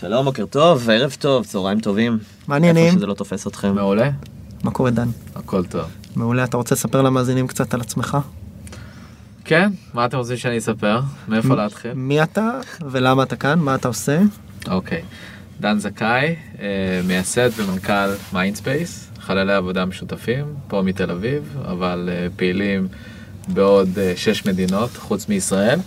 שלום, בוקר טוב, ערב טוב, צהריים טובים. מה העניינים? איפה שזה לא תופס אתכם. מעולה, מה קורה דן? הכל טוב. מעולה, אתה רוצה לספר למאזינים קצת על עצמך? כן, מה אתם רוצים שאני אספר? מאיפה להתחיל? מי אתה ולמה אתה כאן? מה אתה עושה? אוקיי. דן זכאי, אה, מייסד ומנכ"ל מיינדספייס, חללי עבודה משותפים, פה מתל אביב, אבל אה, פעילים בעוד אה, שש מדינות חוץ מישראל.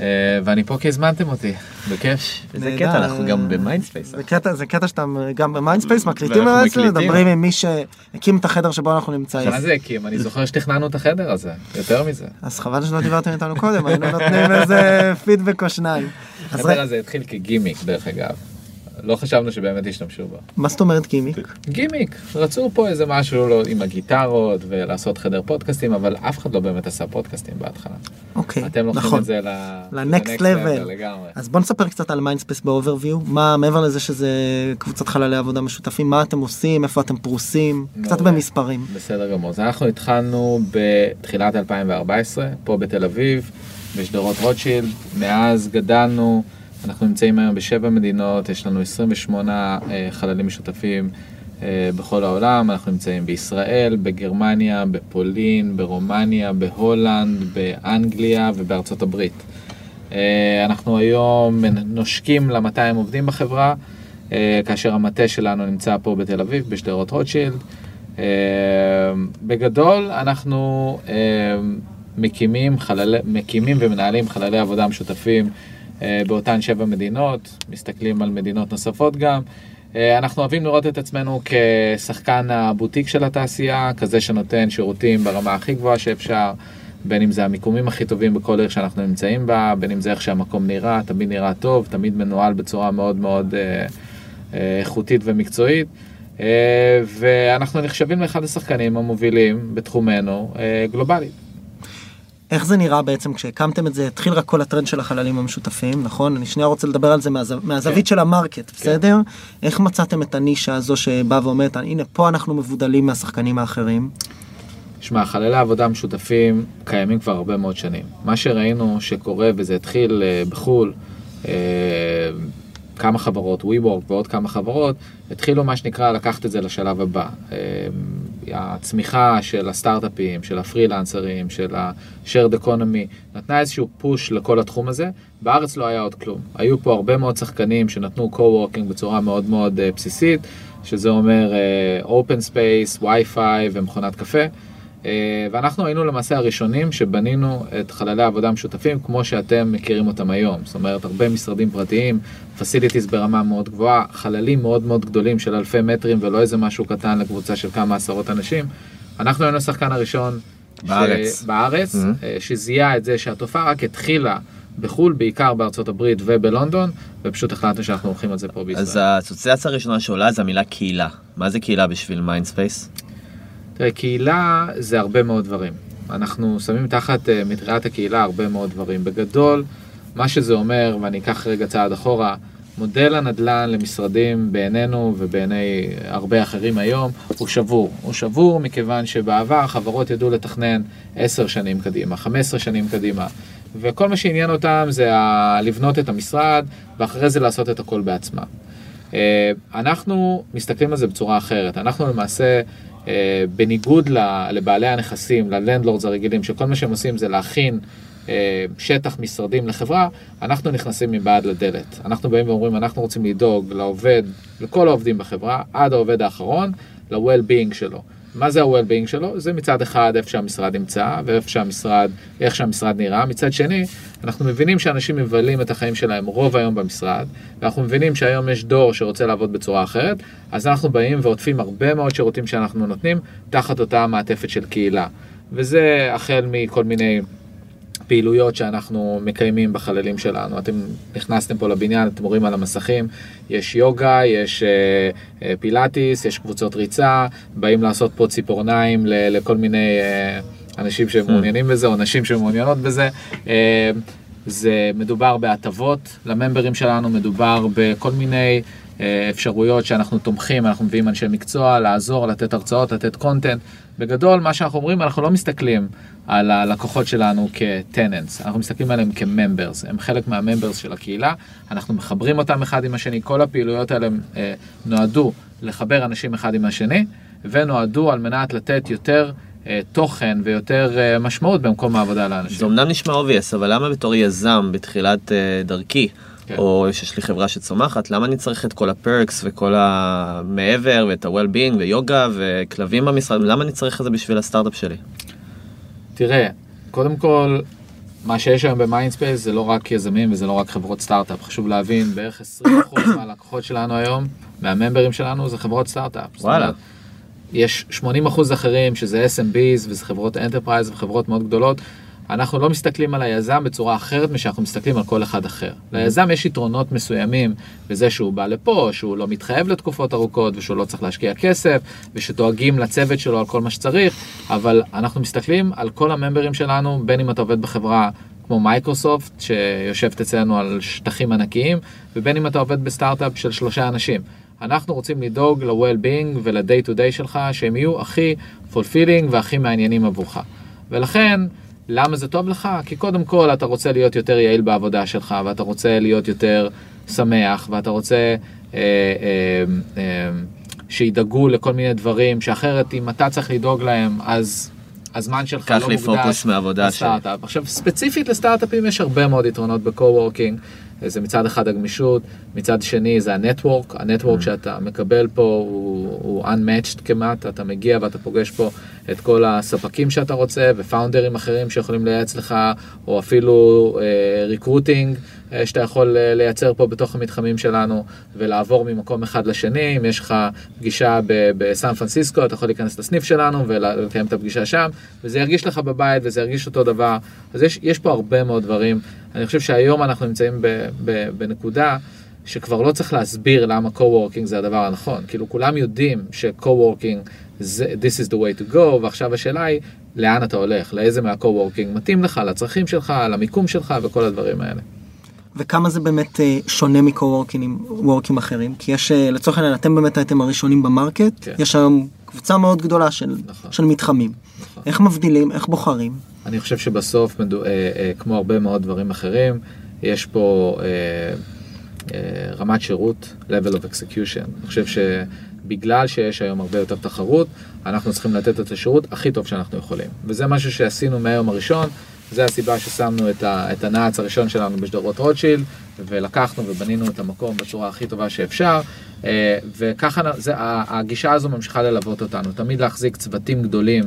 אה, ואני פה כי הזמנתם אותי, בכיף. איזה. קטע, אנחנו גם במיינדספייס. זה קטע, זה קטע שאתה גם במיינדספייס מקליטים מקליטים. מדברים עם מי שהקים את החדר שבו אנחנו נמצאים. מה זה הקים? אני זוכר שתכננו את החדר הזה, יותר מזה. אז חבל שלא דיברתם איתנו קודם, היינו נותנים איזה פידבק או שניים. החדר הזה התחיל כגימיק דרך אגב. לא חשבנו שבאמת ישתמשו בו. מה זאת אומרת גימיק? גימיק, רצו פה איזה משהו לא, עם הגיטרות ולעשות חדר פודקאסטים, אבל אף אחד לא באמת עשה פודקאסטים בהתחלה. אוקיי, אתם לוקחים נכון. את זה ל... ל-next ל-next level. לגמרי. אז בוא נספר קצת על מיינדספייס ב overview, מה מעבר לזה שזה קבוצת חללי עבודה משותפים, מה אתם עושים, איפה אתם פרוסים, קצת מעולה. במספרים. בסדר גמור. אז אנחנו התחלנו בתחילת 2014, פה בתל אביב, בשדרות רוטשילד. מאז גדלנו, אנחנו נמצאים היום בשבע מדינות, יש לנו 28 אה, חללים משותפים אה, בכל העולם. אנחנו נמצאים בישראל, בגרמניה, בפולין, ברומניה, בהולנד, באנגליה ובארצות הברית. אה, אנחנו היום נושקים ל-200 עובדים בחברה, כאשר המטה שלנו נמצא פה בתל אביב, בשדרות רוטשילד. בגדול, אנחנו מקימים, חללי, מקימים ומנהלים חללי עבודה משותפים באותן שבע מדינות, מסתכלים על מדינות נוספות גם. אה, אנחנו אוהבים לראות את עצמנו כשחקן הבוטיק של התעשייה, כזה שנותן שירותים ברמה הכי גבוהה שאפשר, בין אם זה המיקומים הכי טובים בכל עיר שאנחנו נמצאים בה, בין אם זה איך שהמקום נראה, תמיד נראה טוב, תמיד מנוהל בצורה מאוד מאוד אה, אה, איכותית ומקצועית. אה, ואנחנו נחשבים לאחד השחקנים המובילים בתחומנו אה, גלובלית. איך זה נראה בעצם כשהקמתם את זה, התחיל רק כל הטרנד של החללים המשותפים, נכון? אני שנייה רוצה לדבר על זה מהזו, מהזווית של המרקט, בסדר? איך מצאתם את הנישה הזו שבאה ואומרת, הנה פה אנחנו מבודלים מהשחקנים האחרים? שמע, חללי עבודה משותפים קיימים כבר הרבה מאוד שנים. מה שראינו שקורה, וזה התחיל אה, בחו"ל, אה, כמה חברות, WeWork ועוד כמה חברות, התחילו מה שנקרא לקחת את זה לשלב הבא. הצמיחה של הסטארט-אפים, של הפרילנסרים, של ה-shared economy, נתנה איזשהו פוש לכל התחום הזה. בארץ לא היה עוד כלום. היו פה הרבה מאוד שחקנים שנתנו co-working בצורה מאוד מאוד אה, בסיסית, שזה אומר אה, open space, wi-fi ומכונת קפה. אה, ואנחנו היינו למעשה הראשונים שבנינו את חללי העבודה המשותפים כמו שאתם מכירים אותם היום. זאת אומרת, הרבה משרדים פרטיים, facilities ברמה מאוד גבוהה, חללים מאוד מאוד גדולים של אלפי מטרים ולא איזה משהו קטן לקבוצה של כמה עשרות אנשים. אנחנו היינו השחקן הראשון בארץ. ש... בארץ, Mhm. אה, שזיהה את זה שהתופעה רק התחילה בחו"ל, בעיקר בארצות הברית ובלונדון, ופשוט החלטנו שאנחנו הולכים על זה פה בישראל. אז האסוציאציה הראשונה שעולה זה המילה קהילה. מה זה קהילה בשביל מיינדספייס? תראה, קהילה זה הרבה מאוד דברים. אנחנו שמים תחת אה, מטריית הקהילה הרבה מאוד דברים. בגדול, מה שזה אומר, ואני אקח רגע צעד אחורה, מודל הנדל"ן למשרדים בעינינו ובעיני הרבה אחרים היום הוא שבור. הוא שבור מכיוון שבעבר חברות ידעו לתכנן 10 שנים קדימה, 15 שנים קדימה. וכל מה שעניין אותם זה לבנות את המשרד ואחרי זה לעשות את הכל בעצמם. אה, אנחנו מסתכלים על זה בצורה אחרת. אנחנו למעשה, בניגוד ל- לבעלי הנכסים, ללנדלורדס הרגילים, שכל מה שהם עושים זה להכין אה, שטח משרדים לחברה, אנחנו נכנסים מבעד לדלת. אנחנו באים ואומרים, אנחנו רוצים לדאוג לעובד, לכל העובדים בחברה, עד העובד האחרון, ל-well-being שלו. מה זה ה-well-being שלו? זה מצד אחד איפה שהמשרד נמצא, ואיפה שהמשרד, איך שהמשרד נראה. מצד שני, אנחנו מבינים שאנשים מבלים את החיים שלהם רוב היום במשרד, ואנחנו מבינים שהיום יש דור שרוצה לעבוד בצורה אחרת, אז אנחנו באים ועוטפים הרבה מאוד שירותים שאנחנו נותנים תחת אותה מעטפת של קהילה. וזה החל מכל מיני פעילויות שאנחנו מקיימים בחללים שלנו. אתם נכנסתם פה לבניין, אתם רואים על המסכים, יש יוגה, יש אה, אה, פילאטיס, יש קבוצות ריצה, באים לעשות פה ציפורניים ל- לכל מיני אה, אנשים שמעוניינים בזה, או נשים שמעוניינות בזה. אה, זה מדובר בהטבות לממברים שלנו, מדובר בכל מיני אה, אפשרויות שאנחנו תומכים, אנחנו מביאים אנשי מקצוע, לעזור, לתת הרצאות, לתת קונטנט. בגדול, מה שאנחנו אומרים, אנחנו לא מסתכלים על הלקוחות שלנו כ-tenants, אנחנו מסתכלים עליהם כ-members, הם חלק מה-members של הקהילה, אנחנו מחברים אותם אחד עם השני, כל הפעילויות האלה אה, נועדו לחבר אנשים אחד עם השני, ונועדו על מנת לתת יותר אה, תוכן ויותר אה, משמעות במקום העבודה לאנשים. זה אמנם נשמע obvious, אבל למה בתור יזם בתחילת אה, דרכי, כן. או שיש לי חברה שצומחת, למה אני צריך את כל ה perks וכל המעבר ואת ה-well-being ויוגה וכלבים במשרד, למה אני צריך את זה בשביל הסטארט-אפ שלי? תראה, קודם כל, מה שיש היום במיינדספייס זה לא רק יזמים וזה לא רק חברות סטארט-אפ. חשוב להבין, בערך 20% מהלקוחות שלנו היום, מהממברים שלנו, זה חברות סטארט-אפ. וואלה. יש 80% אחרים שזה SMBs וזה חברות enterprise וחברות מאוד גדולות. אנחנו לא מסתכלים על היזם בצורה אחרת משאנחנו מסתכלים על כל אחד אחר. ליזם יש יתרונות מסוימים בזה שהוא בא לפה, שהוא לא מתחייב לתקופות ארוכות ושהוא לא צריך להשקיע כסף ושדואגים לצוות שלו על כל מה שצריך, אבל אנחנו מסתכלים על כל הממברים שלנו, בין אם אתה עובד בחברה כמו מייקרוסופט שיושבת אצלנו על שטחים ענקיים, ובין אם אתה עובד בסטארט-אפ של שלושה אנשים. אנחנו רוצים לדאוג ל-well-being ול-day to day שלך, שהם יהיו הכי fulfilling והכי מעניינים עבורך. ולכן, למה זה טוב לך? כי קודם כל אתה רוצה להיות יותר יעיל בעבודה שלך, ואתה רוצה להיות יותר שמח, ואתה רוצה אה, אה, אה, שידאגו לכל מיני דברים, שאחרת אם אתה צריך לדאוג להם, אז הזמן שלך קח לא לי מוקדש פוקוס מהעבודה שלי. עכשיו, ספציפית לסטארט-אפים יש הרבה מאוד יתרונות ב-co-working. זה מצד אחד הגמישות, מצד שני זה ה network, ה network שאתה מקבל פה הוא, הוא unmatched כמעט, אתה מגיע ואתה פוגש פה את כל הספקים שאתה רוצה ופאונדרים אחרים שיכולים לייעץ לך, או אפילו recruiting אה, שאתה יכול אה, לייצר פה בתוך המתחמים שלנו ולעבור ממקום אחד לשני, אם יש לך פגישה בסן פרנסיסקו, אתה יכול להיכנס לסניף שלנו ולקיים את הפגישה שם, וזה ירגיש לך בבית וזה ירגיש אותו דבר, אז יש, יש פה הרבה מאוד דברים. אני חושב שהיום אנחנו נמצאים ב, ב, בנקודה שכבר לא צריך להסביר למה co-working זה הדבר הנכון. כאילו כולם יודעים ש-co-working זה this is the way to go, ועכשיו השאלה היא לאן אתה הולך, לאיזה מה-co-working מתאים לך, לצרכים שלך, למיקום שלך וכל הדברים האלה. וכמה זה באמת אה, שונה מקו-וורקים אחרים? כי יש, אה, לצורך העניין, אתם באמת הייתם הראשונים במרקט, כן. יש היום קבוצה מאוד גדולה של, נכון. של מתחמים. נכון. איך מבדילים, איך בוחרים? אני חושב שבסוף, מדו, אה, אה, כמו הרבה מאוד דברים אחרים, יש פה אה, אה, רמת שירות, level of execution. אני חושב שבגלל שיש היום הרבה יותר תחרות, אנחנו צריכים לתת את השירות הכי טוב שאנחנו יכולים. וזה משהו שעשינו מהיום הראשון, זה הסיבה ששמנו את, ה, את הנעץ הראשון שלנו בשדרות רוטשילד, ולקחנו ובנינו את המקום בצורה הכי טובה שאפשר. אה, וככה זה, הגישה הזו ממשיכה ללוות אותנו, תמיד להחזיק צוותים גדולים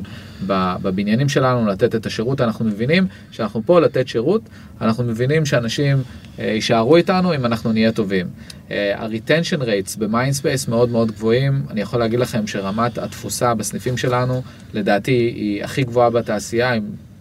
בבניינים שלנו, לתת את השירות, אנחנו מבינים שאנחנו פה לתת שירות, אנחנו מבינים שאנשים אה, יישארו איתנו אם אנחנו נהיה טובים. אה, ה-retention rates במיינדספייס מאוד מאוד גבוהים, אני יכול להגיד לכם שרמת התפוסה בסניפים שלנו, לדעתי היא הכי גבוהה בתעשייה,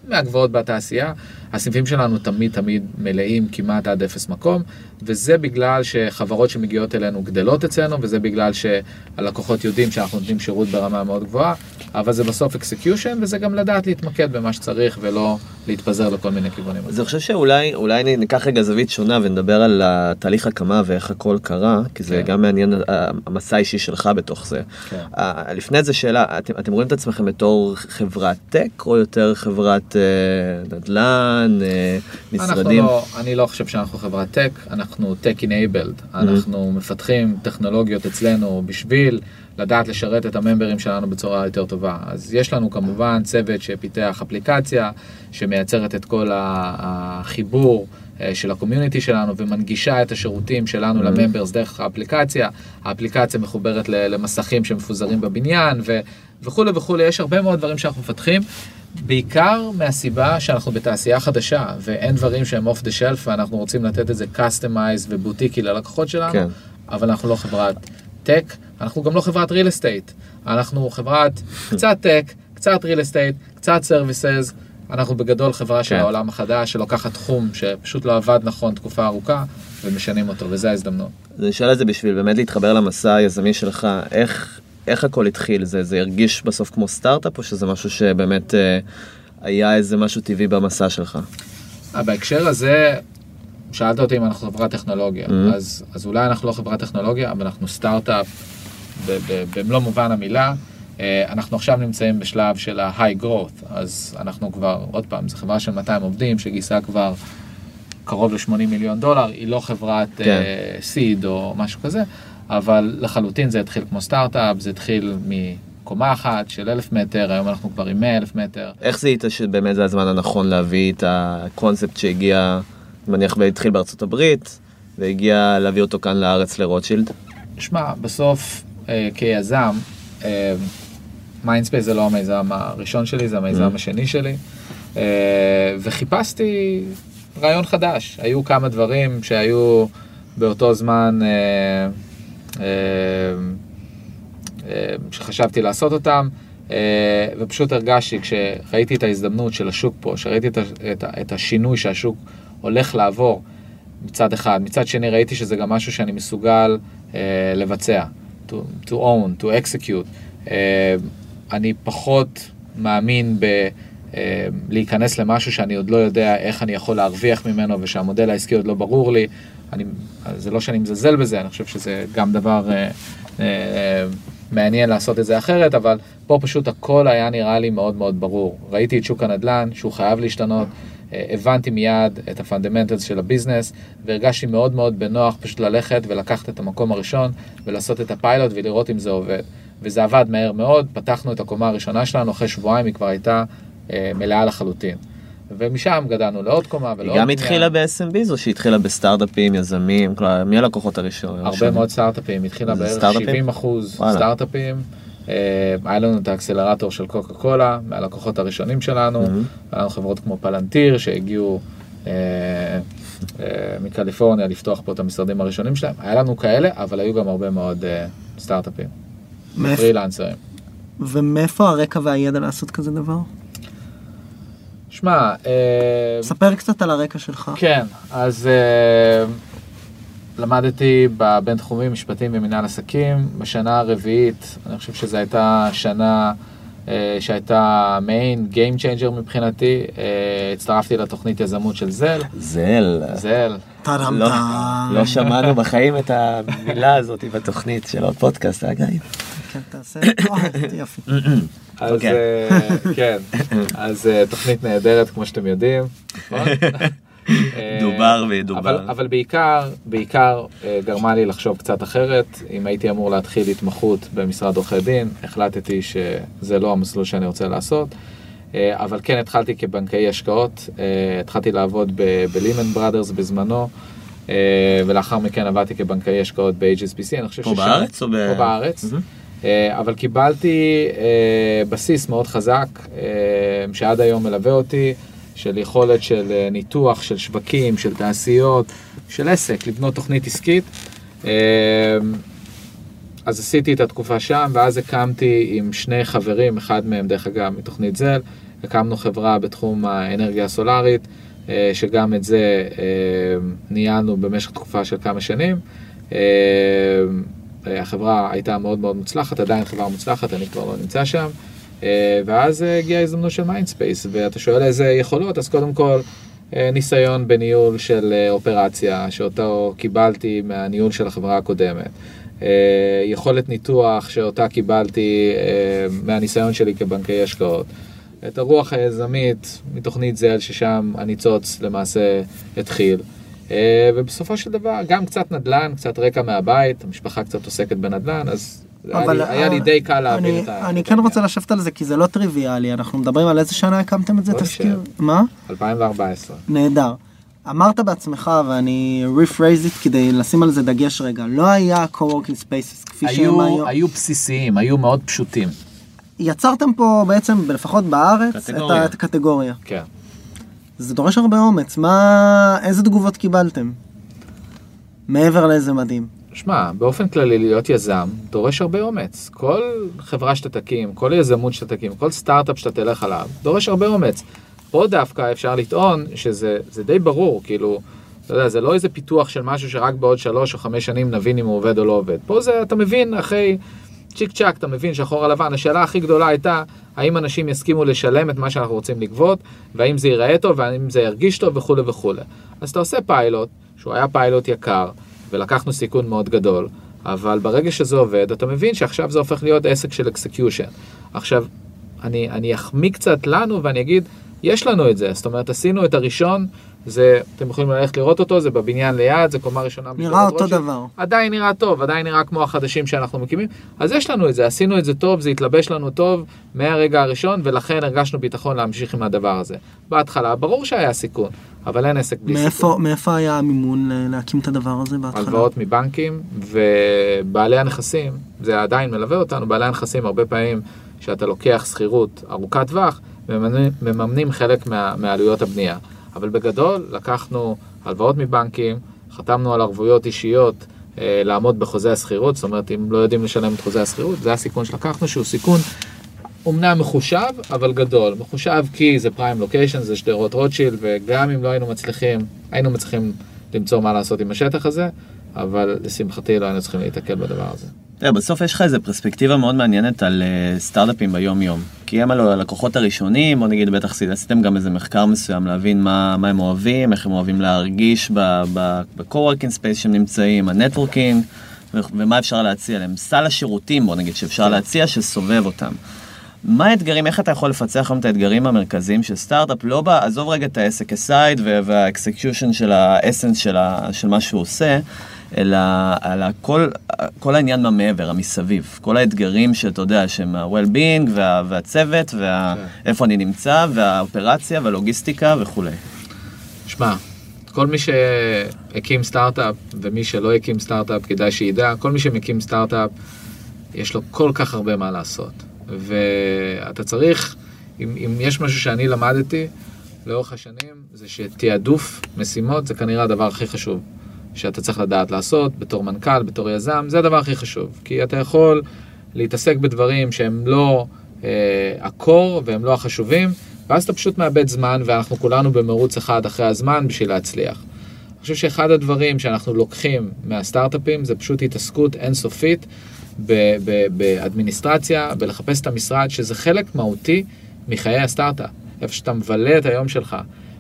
מהגבוהות בתעשייה. הסניפים שלנו תמיד תמיד מלאים כמעט עד אפס מקום, וזה בגלל שחברות שמגיעות אלינו גדלות אצלנו, וזה בגלל שהלקוחות יודעים שאנחנו נותנים שירות ברמה מאוד גבוהה, אבל זה בסוף execution, וזה גם לדעת להתמקד במה שצריך ולא להתפזר לכל מיני כיוונים. אז אני חושב שאולי אולי ניקח רגע זווית שונה ונדבר על התהליך הקמה ואיך הכל קרה, כי זה כן. גם מעניין אה, המסע האישי שלך בתוך זה. כן. אה, לפני זה שאלה, אתם, אתם רואים את עצמכם בתור חברת טק או יותר חברת אה, נדל"ן, אה, משרדים? אנחנו לא, אני לא חושב שאנחנו חברת טק, אנחנו tech enabled, אנחנו מפתחים טכנולוגיות אצלנו בשביל לדעת לשרת את הממברים שלנו בצורה יותר טובה. אז יש לנו כמובן צוות שפיתח אפליקציה שמייצרת את כל החיבור של הקומיוניטי שלנו ומנגישה את השירותים שלנו לממברס דרך האפליקציה. האפליקציה מחוברת למסכים שמפוזרים בבניין ו- וכולי וכולי, יש הרבה מאוד דברים שאנחנו מפתחים. בעיקר מהסיבה שאנחנו בתעשייה חדשה ואין דברים שהם off the shelf ואנחנו רוצים לתת את זה customized ובוטיקי ללקוחות שלנו, כן. אבל אנחנו לא חברת tech, אנחנו גם לא חברת real estate, אנחנו חברת קצת tech, קצת real estate, קצת services, אנחנו בגדול חברה של כן. העולם החדש שלוקחת תחום שפשוט לא עבד נכון תקופה ארוכה ומשנים אותו וזה ההזדמנות. אז אני שואל את זה בשביל באמת להתחבר למסע היזמי שלך, איך, איך הכל התחיל? זה, זה הרגיש בסוף כמו סטארט-אפ או שזה משהו שבאמת אה, היה איזה משהו טבעי במסע שלך? אה, בהקשר הזה, שאלת אותי אם אנחנו חברת טכנולוגיה, Mhm. אז, אז אולי אנחנו לא חברת טכנולוגיה, אבל אנחנו סטארט-אפ במלוא מובן המילה. אה, אנחנו עכשיו נמצאים בשלב של ה-high growth, אז אנחנו כבר, עוד פעם, זו חברה של 200 עובדים שגייסה כבר קרוב ל-80 מיליון דולר, היא לא חברת כן. seed או משהו כזה, אבל לחלוטין זה התחיל כמו סטארט-אפ, זה התחיל מקומה אחת של אלף מטר, היום אנחנו כבר עם 100 אלף מטר. איך זיהית שבאמת זה הזמן הנכון להביא את הקונספט שהגיע, נניח והתחיל בארצות הברית, והגיע להביא אותו כאן לארץ לרוטשילד? שמע, בסוף אה, כיזם, אה, מיינדספייס זה לא המיזם הראשון שלי, זה המיזם Mm. השני שלי, אה, וחיפשתי רעיון חדש. היו כמה דברים שהיו באותו זמן אה, אה, אה, שחשבתי לעשות אותם, אה, ופשוט הרגשתי כשראיתי את ההזדמנות של השוק פה, שראיתי את, את, את השינוי שהשוק הולך לעבור מצד אחד, מצד שני ראיתי שזה גם משהו שאני מסוגל אה, לבצע, to, to own, to execute. אה, אני פחות מאמין ב... אה, להיכנס למשהו שאני עוד לא יודע איך אני יכול להרוויח ממנו ושהמודל העסקי עוד לא ברור לי. אני, זה לא שאני מזלזל בזה, אני חושב שזה גם דבר אה, אה, מעניין לעשות את זה אחרת, אבל פה פשוט הכל היה נראה לי מאוד מאוד ברור. ראיתי את שוק הנדל"ן, שהוא חייב להשתנות, אה, הבנתי מיד את ה fundamentals של ה business, והרגשתי מאוד מאוד בנוח פשוט ללכת ולקחת את המקום הראשון ולעשות את הפיילוט ולראות אם זה עובד. וזה עבד מהר מאוד, פתחנו את הקומה הראשונה שלנו, אחרי שבועיים היא כבר הייתה אה, מלאה לחלוטין. ומשם גדלנו לעוד קומה ולעוד היא קומה. גם התחילה ב-SMBs או שהתחילה בסטארט-אפים, יזמים, כלומר, מי הלקוחות הראשונים? הרבה מאוד סטארט-אפים, התחילה בערך סטארט-אפים? 70 אחוז. סטארט-אפים. אה, היה לנו את האקסלרטור של קוקה קולה, מהלקוחות הראשונים שלנו, מהמם. היה לנו חברות כמו פלנטיר שהגיעו אה, אה, מקליפורניה לפתוח פה את המשרדים הראשונים שלהם, היה לנו כאלה, אבל היו גם הרבה מאוד אה, סטארט-אפים, פרילנסרים. ומאיפה הרקע והידע לעשות כזה דבר? שמע, אה, ספר קצת על הרקע שלך. כן, אז אה, למדתי בבינתחומי משפטים ומנהל עסקים. בשנה הרביעית, אני חושב שזו הייתה שנה שהייתה מעין Game Changer מבחינתי. אה, הצטרפתי לתוכנית יזמות של זל. זל. זל. טאדם לא- טאם. לא שמענו בחיים את המילה הזאת בתוכנית של הפודקאסט, אה גיא? כן, תעשה. יופי. אז אוקיי. אה, כן, אז אה, תוכנית נהדרת כמו שאתם יודעים. נכון? אה, דובר וידובר. אבל, אבל בעיקר, בעיקר אה, גרמה לי לחשוב קצת אחרת. אם הייתי אמור להתחיל התמחות במשרד עורכי דין, החלטתי שזה לא המסלול שאני רוצה לעשות. אה, אבל כן התחלתי כבנקאי השקעות, התחלתי לעבוד ב-Lehman Brothers בזמנו, ולאחר מכן עבדתי כבנקאי השקעות ב-HSBC, אני חושב פה ששם- בארץ או ב... פה בארץ. אה, אבל קיבלתי בסיס מאוד חזק, שעד היום מלווה אותי, של יכולת של אה, ניתוח, של שווקים, של תעשיות, של עסק, לבנות תוכנית עסקית. אה, אז עשיתי את התקופה שם, ואז הקמתי עם שני חברים, אחד מהם דרך אגב מתוכנית זל, הקמנו חברה בתחום האנרגיה הסולארית, אה, שגם את זה ניהלנו במשך תקופה של כמה שנים. החברה הייתה מאוד מאוד מוצלחת, עדיין חברה מוצלחת, אני כבר לא נמצא שם. אה, ואז אה, הגיעה ההזדמנות של מיינדספייס, ואתה שואל איזה יכולות, אז קודם כל אה, ניסיון בניהול של אופרציה, שאותו קיבלתי מהניהול של החברה הקודמת. יכולת ניתוח שאותה קיבלתי מהניסיון שלי כבנקאי השקעות. את הרוח היזמית מתוכנית זל, ששם הניצוץ למעשה התחיל. ובסופו של דבר, גם קצת נדל"ן, קצת רקע מהבית, המשפחה קצת עוסקת בנדל"ן, אז אבל, לי, היה לי אה, די קל להבין אני- את ה... אני את כן רוצה. לשבת על זה כי זה לא טריוויאלי, אנחנו מדברים על איזה שנה הקמתם את זה, תזכיר? מה? 2014. נהדר. אמרת בעצמך ואני rephrase it כדי לשים על זה דגש רגע, לא היה co-working spaces כפי שהם היו, היום. היו בסיסיים, היו מאוד פשוטים. יצרתם פה בעצם, לפחות בארץ, את קטגוריה. את הקטגוריה. כן. זה דורש הרבה אומץ, מה... איזה תגובות קיבלתם? מעבר לאיזה מדהים. שמע, באופן כללי להיות יזם דורש הרבה אומץ. כל חברה שאתה תקים, כל יזמות שאתה תקים, כל סטארט-אפ שאתה תלך עליו, דורש הרבה אומץ. פה דווקא אפשר לטעון שזה זה די ברור, כאילו, אתה יודע, זה לא איזה פיתוח של משהו שרק בעוד שלוש או חמש שנים נבין אם הוא עובד או לא עובד. פה זה, אתה מבין, אחרי צ'יק צ'אק אתה מבין שחור על לבן, השאלה הכי גדולה הייתה, האם אנשים יסכימו לשלם את מה שאנחנו רוצים לגבות, והאם זה ייראה טוב, והאם זה ירגיש טוב וכולי וכולי. אז אתה עושה פיילוט, שהוא היה פיילוט יקר, ולקחנו סיכון מאוד גדול, אבל ברגע שזה עובד, אתה מבין שעכשיו זה הופך להיות עסק של execution. עכשיו, אני, אני אחמיא קצת לנו ואני אגיד, יש לנו את זה, זאת אומרת, עשינו את הראשון, זה, אתם יכולים ללכת לראות אותו, זה בבניין ליד, זה קומה ראשונה. נראה אותו רוטשילד. דבר. עדיין נראה טוב, עדיין נראה כמו החדשים שאנחנו מקימים. אז יש לנו את זה, עשינו את זה טוב, זה התלבש לנו טוב מהרגע הראשון, ולכן הרגשנו ביטחון להמשיך עם הדבר הזה. בהתחלה, ברור שהיה סיכון, אבל אין עסק בלי מאיפה, סיכון. מאיפה היה המימון להקים את הדבר הזה בהתחלה? הלוואות מבנקים, ובעלי הנכסים, זה עדיין מלווה אותנו, בעלי הנכסים הרבה פעמים, שאתה לוקח שכירות ארוכת טווח, מממנים, מממנים חלק מה, מעלויות הבנייה. אבל בגדול לקחנו הלוואות מבנקים, חתמנו על ערבויות אישיות אה, לעמוד בחוזה השכירות, זאת אומרת אם לא יודעים לשלם את חוזה השכירות, זה הסיכון שלקחנו שהוא סיכון אומנם מחושב אבל גדול, מחושב כי זה פריים לוקיישן, זה שדרות רוטשילד וגם אם לא היינו מצליחים, היינו מצליחים למצוא מה לעשות עם השטח הזה, אבל לשמחתי לא היינו צריכים להתקל בדבר הזה. תראה, בסוף יש לך איזה פרספקטיבה מאוד מעניינת על אה, סטארט-אפים ביום יום. כי הם הלקוחות הראשונים, או נגיד בטח עשיתם גם איזה מחקר מסוים להבין מה, מה הם אוהבים, איך הם אוהבים להרגיש ב-co-working space שהם נמצאים, ה networking, ומה אפשר להציע להם. סל השירותים, בוא נגיד, שאפשר כן. להציע, שסובב אותם. מה האתגרים, איך אתה יכול לפצח היום את האתגרים המרכזיים של סטארט-אפ? לא בא, עזוב רגע את העסק ה side וה execution של ה essence של, של מה שהוא עושה. אלא על כל, כל העניין מהמעבר, המסביב. כל האתגרים שאתה יודע, שהם ה-well-being וה, והצוות, ואיפה כן. אני נמצא, והאופרציה והלוגיסטיקה וכולי. שמע, כל מי שהקים סטארט-אפ ומי שלא הקים סטארט-אפ, כדאי שידע, כל מי שמקים סטארט-אפ, יש לו כל כך הרבה מה לעשות. ואתה צריך, אם, אם יש משהו שאני למדתי לאורך השנים, זה שתעדוף משימות זה כנראה הדבר הכי חשוב. שאתה צריך לדעת לעשות בתור מנכ"ל, בתור יזם, זה הדבר הכי חשוב. כי אתה יכול להתעסק בדברים שהם לא אה, הקור והם לא החשובים, ואז אתה פשוט מאבד זמן, ואנחנו כולנו במרוץ אחד אחרי הזמן בשביל להצליח. אני חושב שאחד הדברים שאנחנו לוקחים מהסטארט-אפים זה פשוט התעסקות אינסופית באדמיניסטרציה, בלחפש את המשרד, שזה חלק מהותי מחיי הסטארט-אפ. איפה שאתה מבלה את היום שלך,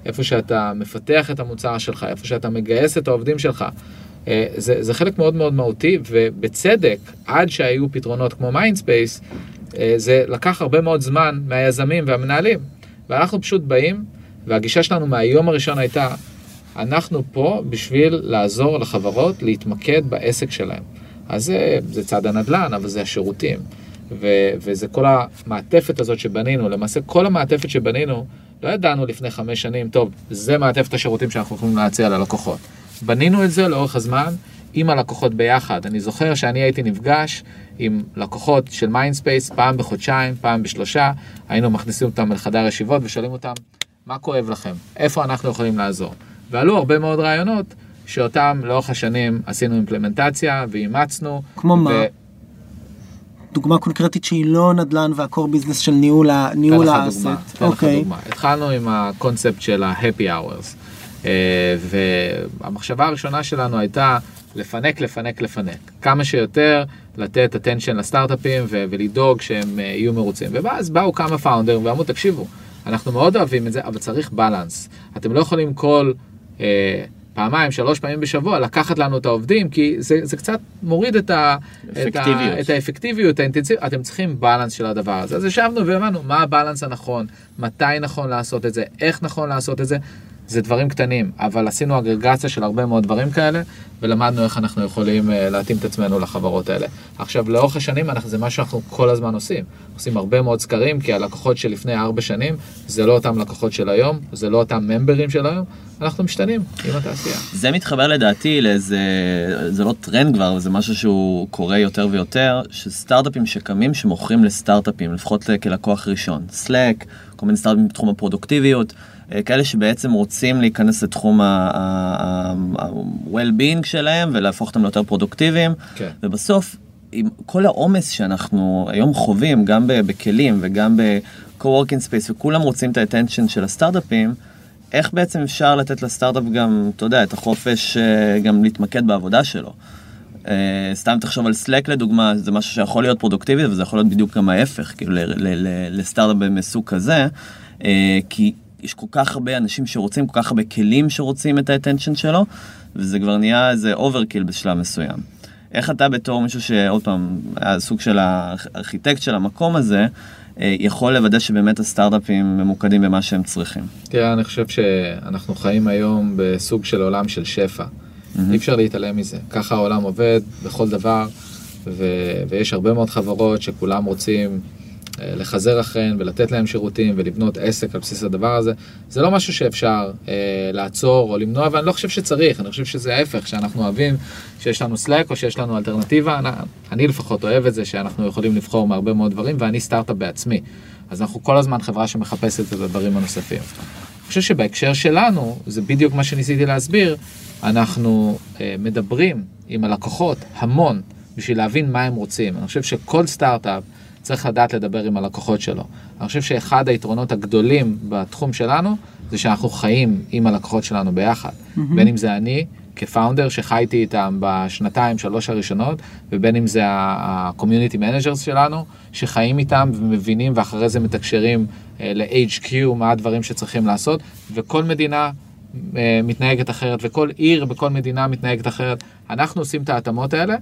איפה שאתה מפתח את המוצר שלך, איפה שאתה מגייס את העובדים שלך. אה, זה, זה חלק מאוד מאוד מהותי, ובצדק, עד שהיו פתרונות כמו מיינדספייס, אה, זה לקח הרבה מאוד זמן מהיזמים והמנהלים. ואנחנו פשוט באים, והגישה שלנו מהיום הראשון הייתה, אנחנו פה בשביל לעזור לחברות להתמקד בעסק שלהם. אז זה, זה צד הנדל"ן, אבל זה השירותים. ו, וזה כל המעטפת הזאת שבנינו, למעשה כל המעטפת שבנינו לא ידענו לפני חמש שנים, טוב, זה מעטפת השירותים שאנחנו יכולים להציע ללקוחות. בנינו את זה לאורך הזמן עם הלקוחות ביחד. אני זוכר שאני הייתי נפגש עם לקוחות של מיינדספייס פעם בחודשיים, פעם בשלושה, היינו מכניסים אותם לחדר ישיבות ושואלים אותם, מה כואב לכם? איפה אנחנו יכולים לעזור? ועלו הרבה מאוד רעיונות שאותם לאורך השנים עשינו implementation ואימצנו. כמו ו... מה? דוגמה קונקרטית שהיא לא נדל"ן והקור ביזנס של ניהול האסט. אוקיי. התחלנו עם הקונספט של ה-happy hours. אה, והמחשבה הראשונה שלנו הייתה לפנק, לפנק, לפנק. כמה שיותר לתת attention לסטארט-אפים ולדאוג שהם אה, יהיו מרוצים. ואז באו כמה פאונדר ואמרו, תקשיבו, אנחנו מאוד אוהבים את זה, אבל צריך בלנס. אתם לא יכולים כל... פעמיים, שלוש פעמים בשבוע, לקחת לנו את העובדים, כי זה, זה קצת מוריד את, ה, את, ה, את האפקטיביות, האינטנסיביות, אתם צריכים בלנס של הדבר הזה. אז ישבנו והבנו מה הבלנס הנכון, מתי נכון לעשות את זה, איך נכון לעשות את זה. זה דברים קטנים, אבל עשינו אגרגציה של הרבה מאוד דברים כאלה, ולמדנו איך אנחנו יכולים אה, להתאים את עצמנו לחברות האלה. עכשיו, לאורך השנים זה מה שאנחנו כל הזמן עושים. עושים הרבה מאוד סקרים, כי הלקוחות של לפני ארבע שנים, זה לא אותם לקוחות של היום, זה לא אותם ממברים של היום, אנחנו משתנים עם התעשייה. זה מתחבר לדעתי לאיזה, זה לא טרנד כבר, זה משהו שהוא קורה יותר ויותר, שסטארט-אפים שקמים שמוכרים לסטארט-אפים, לפחות כלקוח ראשון. Slack, כל מיני סטארט-אפים בתחום הפרודוקטיביות. אה, כאלה שבעצם רוצים להיכנס לתחום ה-well-being שלהם ולהפוך אותם ליותר פרודוקטיביים, כן. ובסוף, עם כל העומס שאנחנו היום חווים, גם בכלים וגם ב-co-working space, וכולם רוצים את ה-attention של הסטארט-אפים, איך בעצם אפשר לתת לסטארט-אפ גם, אתה יודע, את החופש אה, גם להתמקד בעבודה שלו? אה, סתם תחשוב על Slack לדוגמה, זה משהו שיכול להיות פרודוקטיבי וזה יכול להיות בדיוק גם ההפך, כאילו לסטארט-אפ מסוג כזה, אה, כי יש כל כך הרבה אנשים שרוצים, כל כך הרבה כלים שרוצים את ה-attention שלו, וזה כבר נהיה איזה overkill בשלב מסוים. איך אתה בתור מישהו שעוד פעם, היה סוג של הארכיטקט של המקום הזה, אה, יכול לוודא שבאמת הסטארט-אפים ממוקדים במה שהם צריכים? תראה, אני חושב שאנחנו חיים היום בסוג של עולם של שפע. Mm-hmm. אי אפשר להתעלם מזה. ככה העולם עובד בכל דבר, ו- ויש הרבה מאוד חברות שכולם רוצים לחזר אחריהן ולתת להם שירותים ולבנות עסק על בסיס הדבר הזה. זה לא משהו שאפשר אה, לעצור או למנוע, ואני לא חושב שצריך, אני חושב שזה ההפך, שאנחנו אוהבים שיש לנו Slack או שיש לנו אלטרנטיבה, אני, אני לפחות אוהב את זה שאנחנו יכולים לבחור מהרבה מאוד דברים, ואני סטארט-אפ בעצמי. אז אנחנו כל הזמן חברה שמחפשת את הדברים הנוספים. אני חושב שבהקשר שלנו, זה בדיוק מה שניסיתי להסביר, אנחנו אה, מדברים עם הלקוחות המון בשביל להבין מה הם רוצים. אני חושב שכל סטארט-אפ צריך לדעת לדבר עם הלקוחות שלו. אני חושב שאחד היתרונות הגדולים בתחום שלנו, זה שאנחנו חיים עם הלקוחות שלנו ביחד. Mm-hmm. בין אם זה אני, כפאונדר שחייתי איתם בשנתיים, שלוש הראשונות, ובין אם זה ה-community managers שלנו, שחיים איתם ומבינים ואחרי זה מתקשרים אה, ל-HQ, מה הדברים שצריכים לעשות, וכל מדינה אה, מתנהגת אחרת, וכל עיר בכל מדינה מתנהגת אחרת. אנחנו עושים את ההתאמות האלה,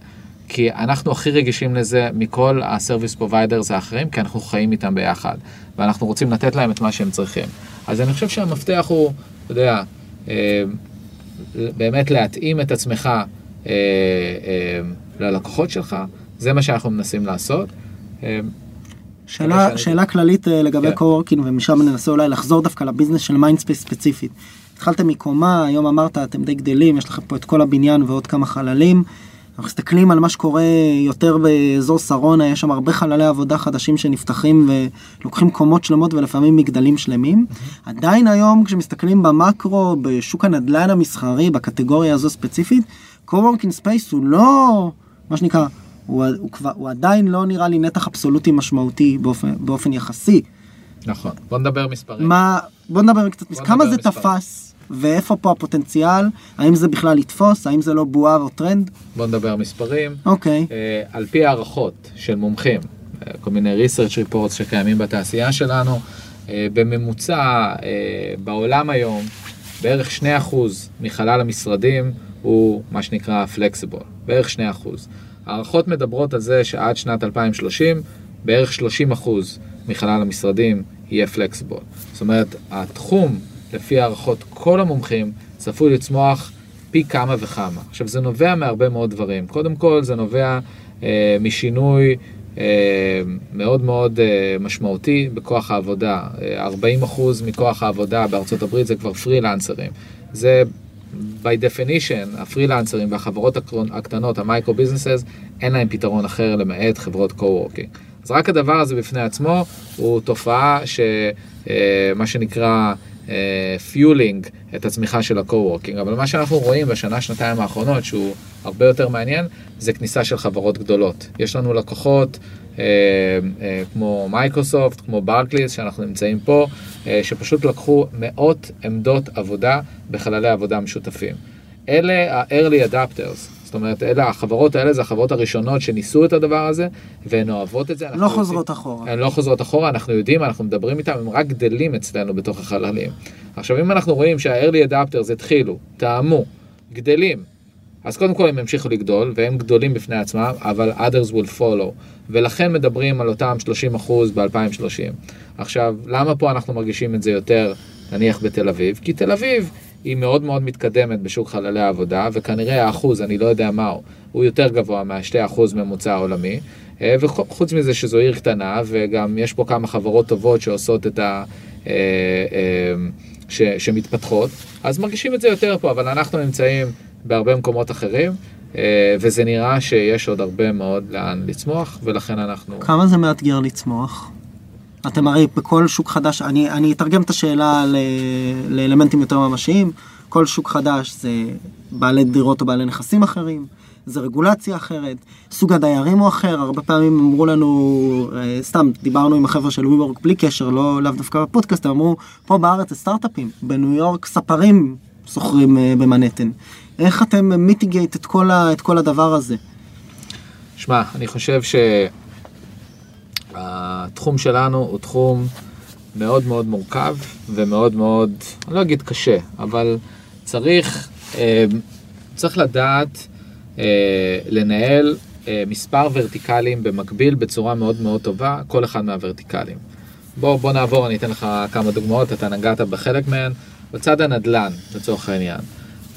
כי אנחנו הכי רגישים לזה מכל ה-service providers האחרים, כי אנחנו חיים איתם ביחד, ואנחנו רוצים לתת להם את מה שהם צריכים. אז אני חושב שהמפתח הוא, אתה יודע, אה, באמת להתאים את עצמך אה, אה, ללקוחות שלך, זה מה שאנחנו מנסים לעשות. שאלה, שאלה כללית לגבי כן. co-working ומשם ננסה אולי לחזור דווקא ל-business של מיינדספייס ספציפית. התחלתם מקומה, היום אמרת אתם די גדלים, יש לכם פה את כל הבניין ועוד כמה חללים. אנחנו מסתכלים על מה שקורה יותר באזור שרונה, יש שם הרבה חללי עבודה חדשים שנפתחים ולוקחים קומות שלמות ולפעמים מגדלים שלמים. Mm-hmm. עדיין היום כשמסתכלים במקרו, בשוק הנדל"ן המסחרי, בקטגוריה הזו ספציפית, co-working space הוא לא, מה שנקרא, הוא, הוא, כבר, הוא עדיין לא נראה לי נתח אבסולוטי משמעותי באופן, באופן יחסי. נכון, בוא נדבר מספרים. מה, בוא נדבר קצת, בוא כמה זה מספרים. תפס? ואיפה פה הפוטנציאל? האם זה בכלל יתפוס? האם זה לא בועה או טרנד? בוא נדבר מספרים. אוקיי. Okay. Uh, על פי הערכות של מומחים, uh, כל מיני research reports שקיימים בתעשייה שלנו, uh, בממוצע uh, בעולם היום, בערך 2% מחלל המשרדים הוא מה שנקרא flexible, בערך 2%. הערכות מדברות על זה שעד שנת 2030, בערך 30% מחלל המשרדים יהיה flexible. זאת אומרת, התחום לפי הערכות כל המומחים, צפוי לצמוח פי כמה וכמה. עכשיו, זה נובע מהרבה מאוד דברים. קודם כל, זה נובע אה, משינוי אה, מאוד מאוד אה, משמעותי בכוח העבודה. אה, 40% מכוח העבודה בארצות הברית זה כבר פרילנסרים. זה by definition, הפרילנסרים והחברות הקטנות, המייקרו ביזנסס, אין להם פתרון אחר למעט חברות co-working. אז רק הדבר הזה בפני עצמו הוא תופעה שמה אה, שנקרא fueling את הצמיחה של ה-co-working, אבל מה שאנחנו רואים בשנה, שנתיים האחרונות, שהוא הרבה יותר מעניין, זה כניסה של חברות גדולות. יש לנו לקוחות אה, אה, כמו מייקרוסופט, כמו ברקליס, שאנחנו נמצאים פה, אה, שפשוט לקחו מאות עמדות עבודה בחללי עבודה משותפים. אלה ה-early adapters, זאת אומרת, אלה החברות האלה זה החברות הראשונות שניסו את הדבר הזה, והן אוהבות את זה. לא חוזרות אחורה. הן לא חוזרות אחורה, אנחנו יודעים, אנחנו מדברים איתם, הם רק גדלים אצלנו בתוך החללים. עכשיו, אם אנחנו רואים שה-early adapters התחילו, טעמו, גדלים, אז קודם כל הם ימשיכו לגדול, והם גדולים בפני עצמם, אבל others will follow. ולכן מדברים על אותם 30% ב-2030. עכשיו, למה פה אנחנו מרגישים את זה יותר, נניח בתל אביב? כי תל אביב היא מאוד מאוד מתקדמת בשוק חללי העבודה, וכנראה האחוז, אני לא יודע מהו, הוא יותר גבוה מה-2% ממוצע העולמי. אה, וחוץ מזה שזו עיר קטנה, וגם יש פה כמה חברות טובות שעושות את ה... אה, אה, ש, שמתפתחות, אז מרגישים את זה יותר פה, אבל אנחנו נמצאים בהרבה מקומות אחרים, וזה נראה שיש עוד הרבה מאוד לאן לצמוח, ולכן אנחנו... כמה זה מאתגר לצמוח? אתם הרי בכל שוק חדש, אני, אני אתרגם את השאלה ל, לאלמנטים יותר ממשיים, כל שוק חדש זה בעלי דירות או בעלי נכסים אחרים, זה רגולציה אחרת, סוג הדיירים הוא אחר, הרבה פעמים אמרו לנו, אה, סתם דיברנו עם החבר'ה של WeWork בלי קשר, לא לאו דווקא בפודקאסט, הם אמרו, פה בארץ זה סטארט-אפים, בניו יורק ספרים שוכרים אה, במנהטן. איך אתם מיטיגייט את כל, את כל הדבר הזה? שמע, אני חושב שהתחום שלנו הוא תחום מאוד מאוד מורכב ומאוד מאוד, אני לא אגיד קשה, אבל צריך, אה, צריך לדעת אה, לנהל אה, מספר ורטיקלים במקביל בצורה מאוד מאוד טובה, כל אחד מהוורטיקלים. בוא, בוא נעבור, אני אתן לך כמה דוגמאות, אתה נגעת בחלק מהן. בצד הנדל"ן, לצורך העניין,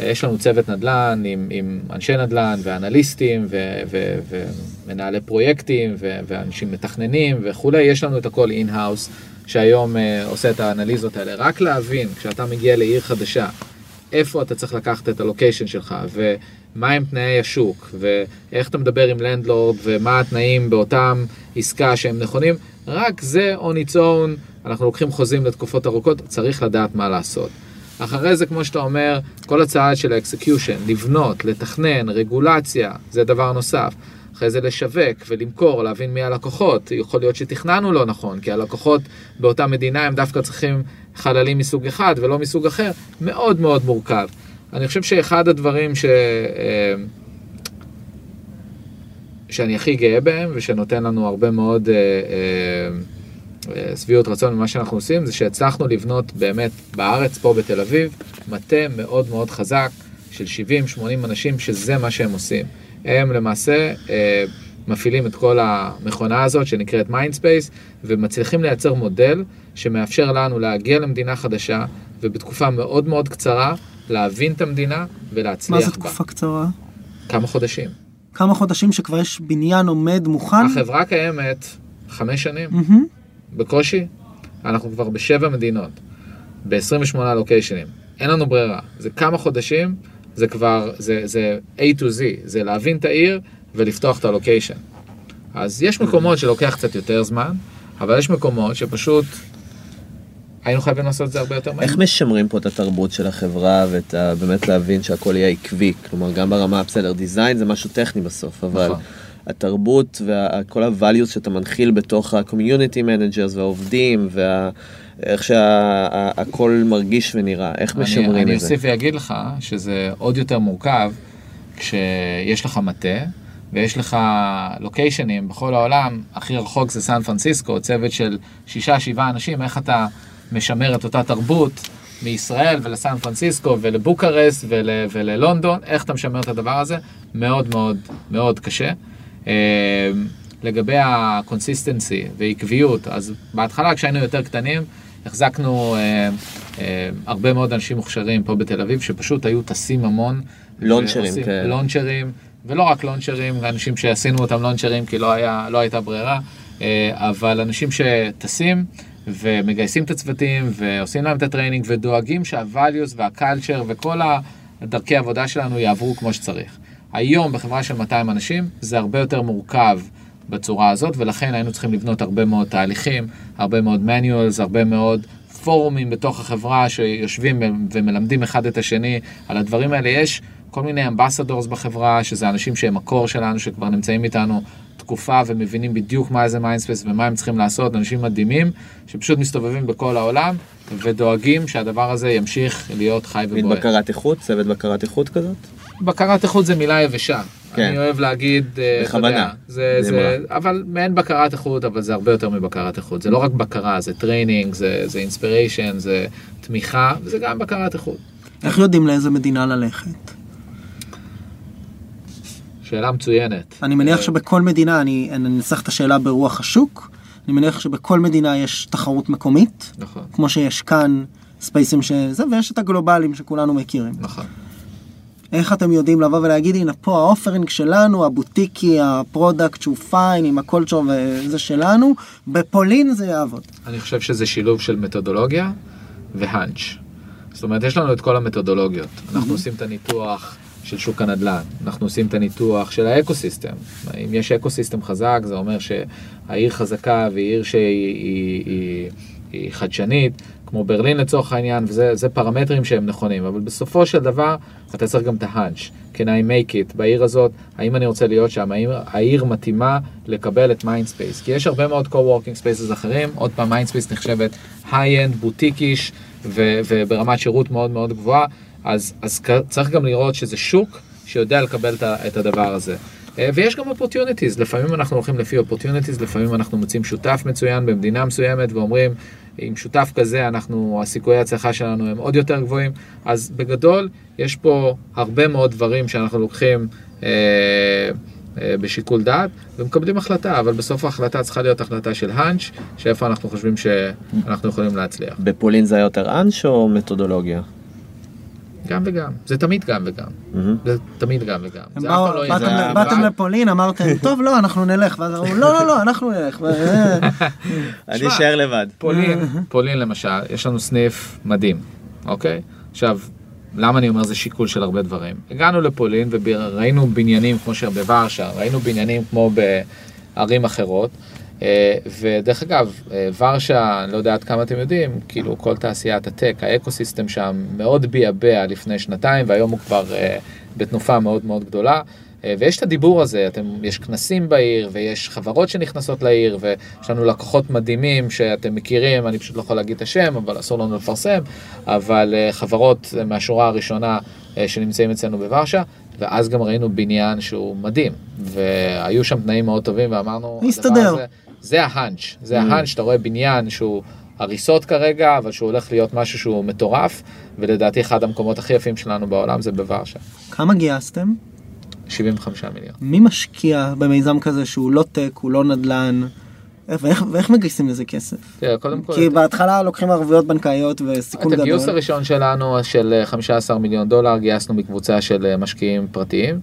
יש לנו צוות נדל"ן עם, עם אנשי נדל"ן ואנליסטים ו, ו, ומנהלי פרויקטים ו, ואנשים מתכננים וכולי, יש לנו את הכל in-house שהיום uh, עושה את האנליזות האלה. רק להבין, כשאתה מגיע לעיר חדשה, איפה אתה צריך לקחת את ה-location שלך ומה הם תנאי השוק ואיך אתה מדבר עם landlord ומה התנאים באותם עסקה שהם נכונים, רק זה on its own, אנחנו לוקחים חוזים לתקופות ארוכות, צריך לדעת מה לעשות. אחרי זה, כמו שאתה אומר, כל הצד של ה-execution, לבנות, לתכנן, רגולציה, זה דבר נוסף. אחרי זה לשווק ולמכור, להבין מי הלקוחות. יכול להיות שתכננו לא נכון, כי הלקוחות באותה מדינה הם דווקא צריכים חללים מסוג אחד ולא מסוג אחר. מאוד מאוד מורכב. אני חושב שאחד הדברים ש... אה, שאני הכי גאה בהם ושנותן לנו הרבה מאוד שביעות אה, אה, רצון ממה שאנחנו עושים זה שהצלחנו לבנות באמת בארץ פה בתל אביב מטה מאוד מאוד חזק של 70-80 אנשים שזה מה שהם עושים. הם למעשה אה, מפעילים את כל המכונה הזאת שנקראת מיינדספייס ומצליחים לייצר מודל שמאפשר לנו להגיע למדינה חדשה ובתקופה מאוד מאוד קצרה להבין את המדינה ולהצליח בה. מה זה תקופה בה. קצרה? כמה חודשים. כמה חודשים שכבר יש בניין עומד מוכן? החברה קיימת חמש שנים, mm-hmm. בקושי. אנחנו כבר בשבע מדינות, ב-28 locationים. אין לנו ברירה. זה כמה חודשים, זה כבר, זה, זה A to Z, זה להבין את העיר ולפתוח את הלוקיישן. אז יש מקומות שלוקח קצת יותר זמן, אבל יש מקומות שפשוט היינו חייבים לעשות את זה הרבה יותר מהר. איך משמרים פה את התרבות של החברה ואת ה... באמת להבין שהכל יהיה עקבי? כלומר, גם ברמה, בסדר, דיזיין זה משהו טכני בסוף, אבל נכון. התרבות וכל ה-values שאתה מנחיל בתוך ה-community managers והעובדים וה... איך שהכל מרגיש ונראה, איך אני, משמרים אני את זה? אני אוסיף ואגיד לך שזה עוד יותר מורכב כשיש לך מטה ויש לך locationים בכל העולם, הכי רחוק זה סן פרנסיסקו, צוות של שישה, שבעה אנשים, איך אתה משמר את אותה תרבות מישראל ולסן פרנסיסקו ולבוקרסט ול, וללונדון, איך אתה משמר את הדבר הזה? מאוד מאוד מאוד קשה. אה, לגבי ה-consistency ועקביות, אז בהתחלה כשהיינו יותר קטנים, החזקנו אה, אה, הרבה מאוד אנשים מוכשרים פה בתל אביב, שפשוט היו טסים המון. launcherים כאלה. launcherים, ולא רק launcherים, אנשים שעשינו אותם launcherים כי לא, היה, לא הייתה ברירה, אה, אבל אנשים שטסים. ומגייסים את הצוותים ועושים להם את ה-training ודואגים שה-values וה-culture וכל הדרכי העבודה שלנו יעברו כמו שצריך. היום בחברה של 200 אנשים זה הרבה יותר מורכב בצורה הזאת ולכן היינו צריכים לבנות הרבה מאוד תהליכים, הרבה מאוד manuals, הרבה מאוד פורומים בתוך החברה שיושבים ומלמדים אחד את השני על הדברים האלה. יש כל מיני ambassadors בחברה, שזה אנשים שהם מה-core שלנו, שכבר נמצאים איתנו תקופה ומבינים בדיוק מה זה מיינדספייס ומה הם צריכים לעשות, אנשים מדהימים שפשוט מסתובבים בכל העולם ודואגים שהדבר הזה ימשיך להיות חי ובועט. מין בקרת איכות? צוות בקרת איכות כזאת? בקרת איכות זה מילה יבשה. כן. אני אוהב להגיד, אה, בכוונה, יודע, זה, זה, זה, אבל מעין בקרת איכות, אבל זה הרבה יותר מבקרת איכות. זה לא רק בקרה, זה training, זה, זה inspiration, זה תמיכה, וזה גם בקרת איכות. איך יודעים לאיזה מדינה ללכת? שאלה מצוינת. אני מניח אה, שבכל מדינה, אני אנסח את השאלה ברוח השוק, אני מניח שבכל מדינה יש תחרות מקומית, נכון. כמו שיש כאן ספייסים שזה, ויש את הגלובלים שכולנו מכירים. נכון. איך אתם יודעים לבוא ולהגיד, הנה פה ה offering שלנו, הבוטיקי, ה product שהוא fine, עם ה culture וזה שלנו, בפולין זה יעבוד. אני חושב שזה שילוב של מתודולוגיה ו hunch. זאת אומרת, יש לנו את כל המתודולוגיות. אנחנו עושים את הניתוח של שוק הנדל"ן, אנחנו עושים את הניתוח של האקוסיסטם. אם יש אקוסיסטם חזק, זה אומר שהעיר חזקה והיא עיר שהיא היא, היא, היא חדשנית, כמו ברלין לצורך העניין, וזה פרמטרים שהם נכונים, אבל בסופו של דבר אתה צריך גם את ה hunch, can I make it? בעיר הזאת, האם אני רוצה להיות שם, האם העיר מתאימה לקבל את מיינדספייס, כי יש הרבה מאוד co-working spaces אחרים, עוד פעם מיינדספייס נחשבת high-end, boutique-ish, וברמת שירות מאוד מאוד גבוהה, אז, אז צריך גם לראות שזה שוק שיודע לקבל את הדבר הזה. אה, ויש גם opportunities, לפעמים אנחנו הולכים לפי opportunities, לפעמים אנחנו מוצאים שותף מצוין במדינה מסוימת ואומרים, עם שותף כזה אנחנו, הסיכויי ההצלחה שלנו הם עוד יותר גבוהים, אז בגדול יש פה הרבה מאוד דברים שאנחנו לוקחים אה, אה, בשיקול דעת ומקבלים החלטה, אבל בסוף ההחלטה צריכה להיות החלטה של האנץ', שאיפה אנחנו חושבים שאנחנו יכולים להצליח. בפולין זה היה יותר אנש או מתודולוגיה? גם וגם, זה תמיד גם וגם. זה תמיד גם וגם. לא. באתם לפולין אמרתם טוב לא אנחנו נלך ואז אמרו לא לא לא אנחנו נלך. ו- אני אשאר לבד. פולין, פולין למשל, יש לנו סניף מדהים, אוקיי? עכשיו, למה אני אומר זה שיקול של הרבה דברים? הגענו לפולין וראינו בניינים כמו שבוורשה, ראינו בניינים כמו בערים אחרות, אה, ודרך אגב, אה, ורשה, אני לא יודע עד כמה אתם יודעים, כאילו כל תעשיית הטק, האקוסיסטם שם מאוד ביעבע לפני שנתיים, והיום הוא כבר אה, בתנופה מאוד מאוד גדולה. אה, ויש את הדיבור הזה, אתם, יש כנסים בעיר ויש חברות שנכנסות לעיר ויש לנו לקוחות מדהימים שאתם מכירים, אני פשוט לא יכול להגיד את השם, אבל אסור לנו לפרסם, אבל אה, חברות אה, מהשורה הראשונה אה, שנמצאים אצלנו בוורשה, ואז גם ראינו בניין שהוא מדהים, והיו שם תנאים מאוד טובים ואמרנו, מסתדר. זה ההאנץ', זה ההאנץ', אתה רואה בניין שהוא הריסות כרגע, אבל שהוא הולך להיות משהו שהוא מטורף, ולדעתי אחד המקומות הכי יפים שלנו בעולם זה בוורשה, כמה גייסתם? 75 מיליון. מי משקיע במיזם כזה שהוא לא טק הוא לא נדל"ן? איך- ואיך ואיך מגייסים לזה כסף? תראה, קודם כל, כי בהתחלה לוקחים ערבויות בנקאיות וסיכון את גדול. הגיוס הראשון שלנו של אה, 15 מיליון דולר גייסנו מקבוצה של אה, משקיעים פרטיים,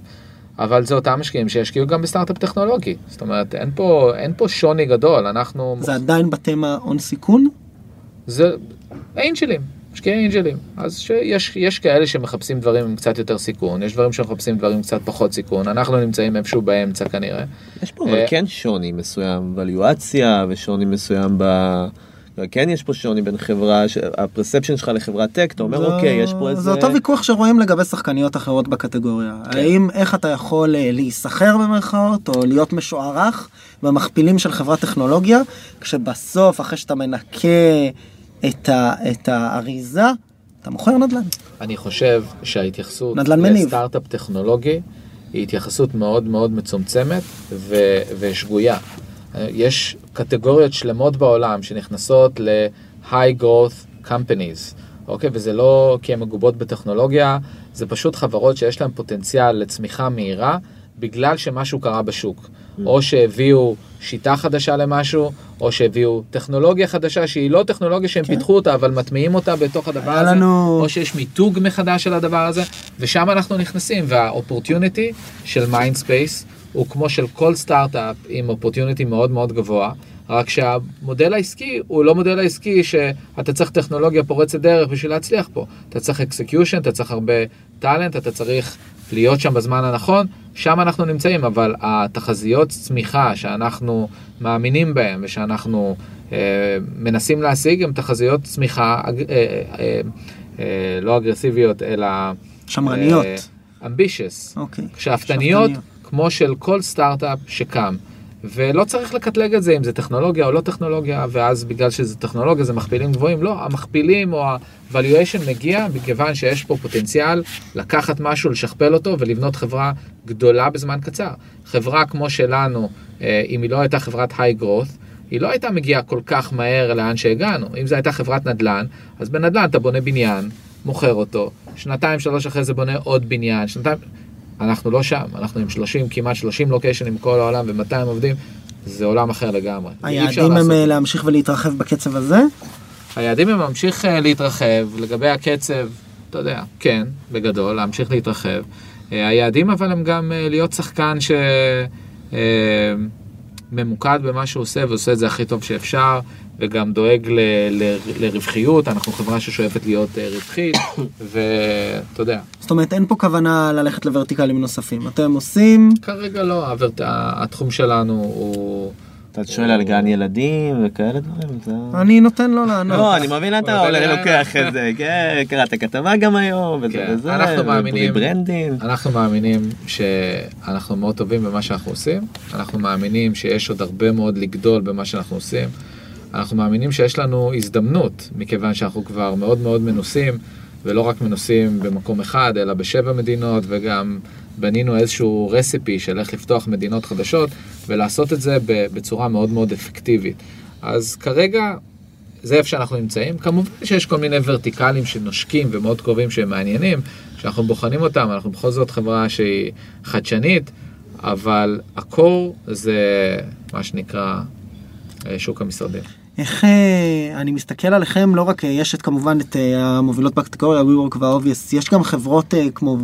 אבל זה אותם משקיעים שישקיעו גם בסטארט-אפ טכנולוגי. זאת אומרת, אין פה, אין פה שוני גדול, אנחנו... זה עדיין בתמה הון סיכון? זה אינג'לים, משקיעי אינג'לים. אז שיש, יש כאלה שמחפשים דברים עם קצת יותר סיכון, יש דברים שמחפשים דברים עם קצת פחות סיכון, אנחנו נמצאים איפשהו באמצע כנראה. יש פה אבל אה, כן שוני מסוים בוואליואציה ושוני מסוים ב... כן יש פה שוני בין חברה, ש- הפרספשן שלך לחברת טק, אתה אומר זה- אוקיי, יש פה איזה... זה אותו ויכוח שרואים לגבי שחקניות אחרות בקטגוריה. כן. האם, איך אתה יכול אה, להיסחר במרכאות, או להיות משוערך במכפילים של חברת טכנולוגיה, כשבסוף, אחרי שאתה מנקה את, ה, את האריזה, אתה מוכר נדל"ן. אני חושב שההתייחסות נדל"ן מניב. לסטארט-אפ טכנולוגי היא התייחסות מאוד מאוד מצומצמת ו- ושגויה. יש קטגוריות שלמות בעולם שנכנסות ל-high growth companies, אוקיי? וזה לא כי הן מגובות בטכנולוגיה, זה פשוט חברות שיש להן פוטנציאל לצמיחה מהירה בגלל שמשהו קרה בשוק. או שהביאו שיטה חדשה למשהו, או שהביאו טכנולוגיה חדשה שהיא לא טכנולוגיה שהם פיתחו אותה, אבל מטמיעים אותה בתוך הדבר הזה, לנו- או שיש מיתוג מחדש של הדבר הזה, ושם אנחנו נכנסים, וה opportunity של מיינדספייס הוא כמו של כל סטארט-אפ עם opportunity מאוד מאוד גבוה, רק שהמודל העסקי הוא לא מודל העסקי שאתה צריך טכנולוגיה פורצת דרך בשביל להצליח פה. אתה צריך execution, אתה צריך הרבה talent, אתה צריך להיות שם בזמן הנכון, שם אנחנו נמצאים, אבל התחזיות צמיחה שאנחנו מאמינים בהן ושאנחנו אה, מנסים להשיג הן תחזיות צמיחה אג, אה, אה, אה, לא אגרסיביות אלא... שמרניות. אמבישס. אוקיי. שאפתניות שאפתניות. כמו של כל סטארט-אפ שקם. ולא צריך לקטלג את זה אם זה טכנולוגיה או לא טכנולוגיה, ואז בגלל שזה טכנולוגיה זה מכפילים גבוהים, לא, המכפילים או ה-valuation מגיע מכיוון שיש פה פוטנציאל לקחת משהו, לשכפל אותו ולבנות חברה גדולה בזמן קצר. חברה כמו שלנו, אה, אם היא לא הייתה חברת high growth, היא לא הייתה מגיעה כל כך מהר לאן שהגענו. אם זו הייתה חברת נדל"ן, אז בנדל"ן אתה בונה בניין, מוכר אותו, שנתיים שלוש אחרי זה בונה עוד בניין, שנתיים... אנחנו לא שם, אנחנו עם 30, כמעט 30 לוקיישנים מכל העולם ו-200 עובדים, זה עולם אחר לגמרי. היעדים הם לעשות. אה, להמשיך ולהתרחב בקצב הזה? היעדים הם להמשיך אה, להתרחב, לגבי הקצב, אתה יודע, כן, בגדול, להמשיך להתרחב. אה, היעדים אבל הם גם להיות שחקן שממוקד במה שהוא עושה ועושה את זה הכי טוב שאפשר, וגם דואג ל- ל- לרווחיות, אנחנו חברה ששואפת להיות אה, רווחית, ואתה יודע, זאת אומרת אין פה כוונה ללכת לוורטיקלים נוספים. אתם עושים... כרגע לא, אבל התחום שלנו הוא... אתה שואל על גן ילדים וכאלה דברים? זה- אני נותן לו לענות. לא, אני מבין אתה עולה לוקח את זה, כן, קראת כתבה גם היום, וזה כן, וזה, אנחנו מאמינים- branding. אנחנו מאמינים שאנחנו מאוד טובים במה שאנחנו עושים, אנחנו מאמינים שיש עוד הרבה מאוד לגדול במה שאנחנו עושים, אנחנו מאמינים שיש לנו הזדמנות, מכיוון שאנחנו כבר מאוד מאוד מנוסים, ולא רק מנוסים במקום אחד, אלא בשבע מדינות, וגם בנינו איזשהו רסיפי של איך לפתוח מדינות חדשות ולעשות את זה בצורה מאוד מאוד אפקטיבית. אז כרגע זה איפה שאנחנו נמצאים. כמובן שיש כל מיני ורטיקלים שנושקים ומאוד קרובים שהם מעניינים, כשאנחנו בוחנים אותם, אנחנו בכל זאת חברה שהיא חדשנית, אבל הקור זה מה שנקרא שוק המשרדים. איך אה, אני מסתכל עליכם לא רק אה, יש את כמובן את המובילות בקטגוריה WeWork וה-Obvious יש גם חברות כמו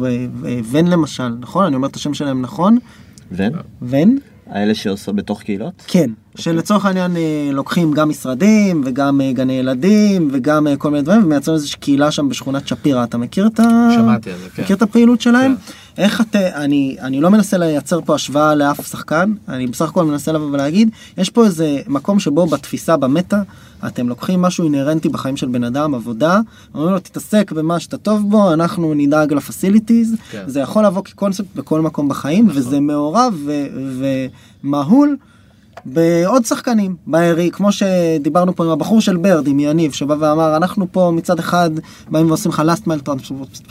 ון למשל נכון אני אומר את השם שלהם נכון. ון? ון. האלה שעושות בתוך קהילות? כן. שלצורך העניין אה, לוקחים גם משרדים וגם אה, גני ילדים וגם אה, כל מיני דברים ומייצרים איזושהי קהילה שם בשכונת שפירא, אתה מכיר את, ה... שמעתי על זה, כן. מכיר את הפעילות שלהם? כן. איך אתה, אני, אני לא מנסה לייצר פה השוואה לאף שחקן, אני בסך הכל מנסה לבוא ולהגיד, יש פה איזה מקום שבו בתפיסה במטה, אתם לוקחים משהו אינהרנטי בחיים של בן אדם, עבודה, אומרים לו תתעסק במה שאתה טוב בו, אנחנו נדאג לפסיליטיז, כן. זה יכול לבוא כקונספט בכל מקום בחיים, נכון. וזה מעורב ומהול. בעוד שחקנים בערי כמו שדיברנו פה עם הבחור של ברד עם יניב שבא ואמר אנחנו פה מצד אחד באים ועושים לך last mile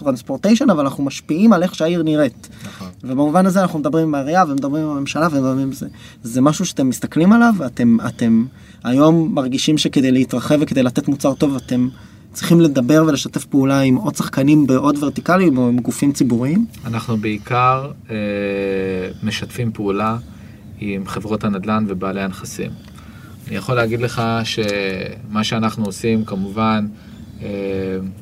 transportation אבל אנחנו משפיעים על איך שהעיר נראית. נכון. ובמובן הזה אנחנו מדברים עם העירייה ומדברים עם הממשלה ומדברים עם זה. זה משהו שאתם מסתכלים עליו ואתם אתם היום מרגישים שכדי להתרחב וכדי לתת מוצר טוב אתם צריכים לדבר ולשתף פעולה עם עוד שחקנים בעוד ורטיקלים או עם גופים ציבוריים? אנחנו בעיקר אה, משתפים פעולה. עם חברות הנדל"ן ובעלי הנכסים. אני יכול להגיד לך שמה שאנחנו עושים, כמובן, אה,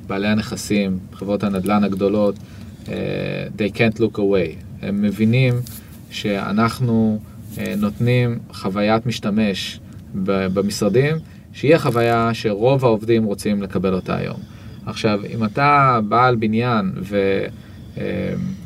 בעלי הנכסים, חברות הנדל"ן הגדולות, אה, they can't look away. הם מבינים שאנחנו אה, נותנים חוויית משתמש במשרדים, שהיא החוויה שרוב העובדים רוצים לקבל אותה היום. עכשיו, אם אתה בעל בניין ו... אמ,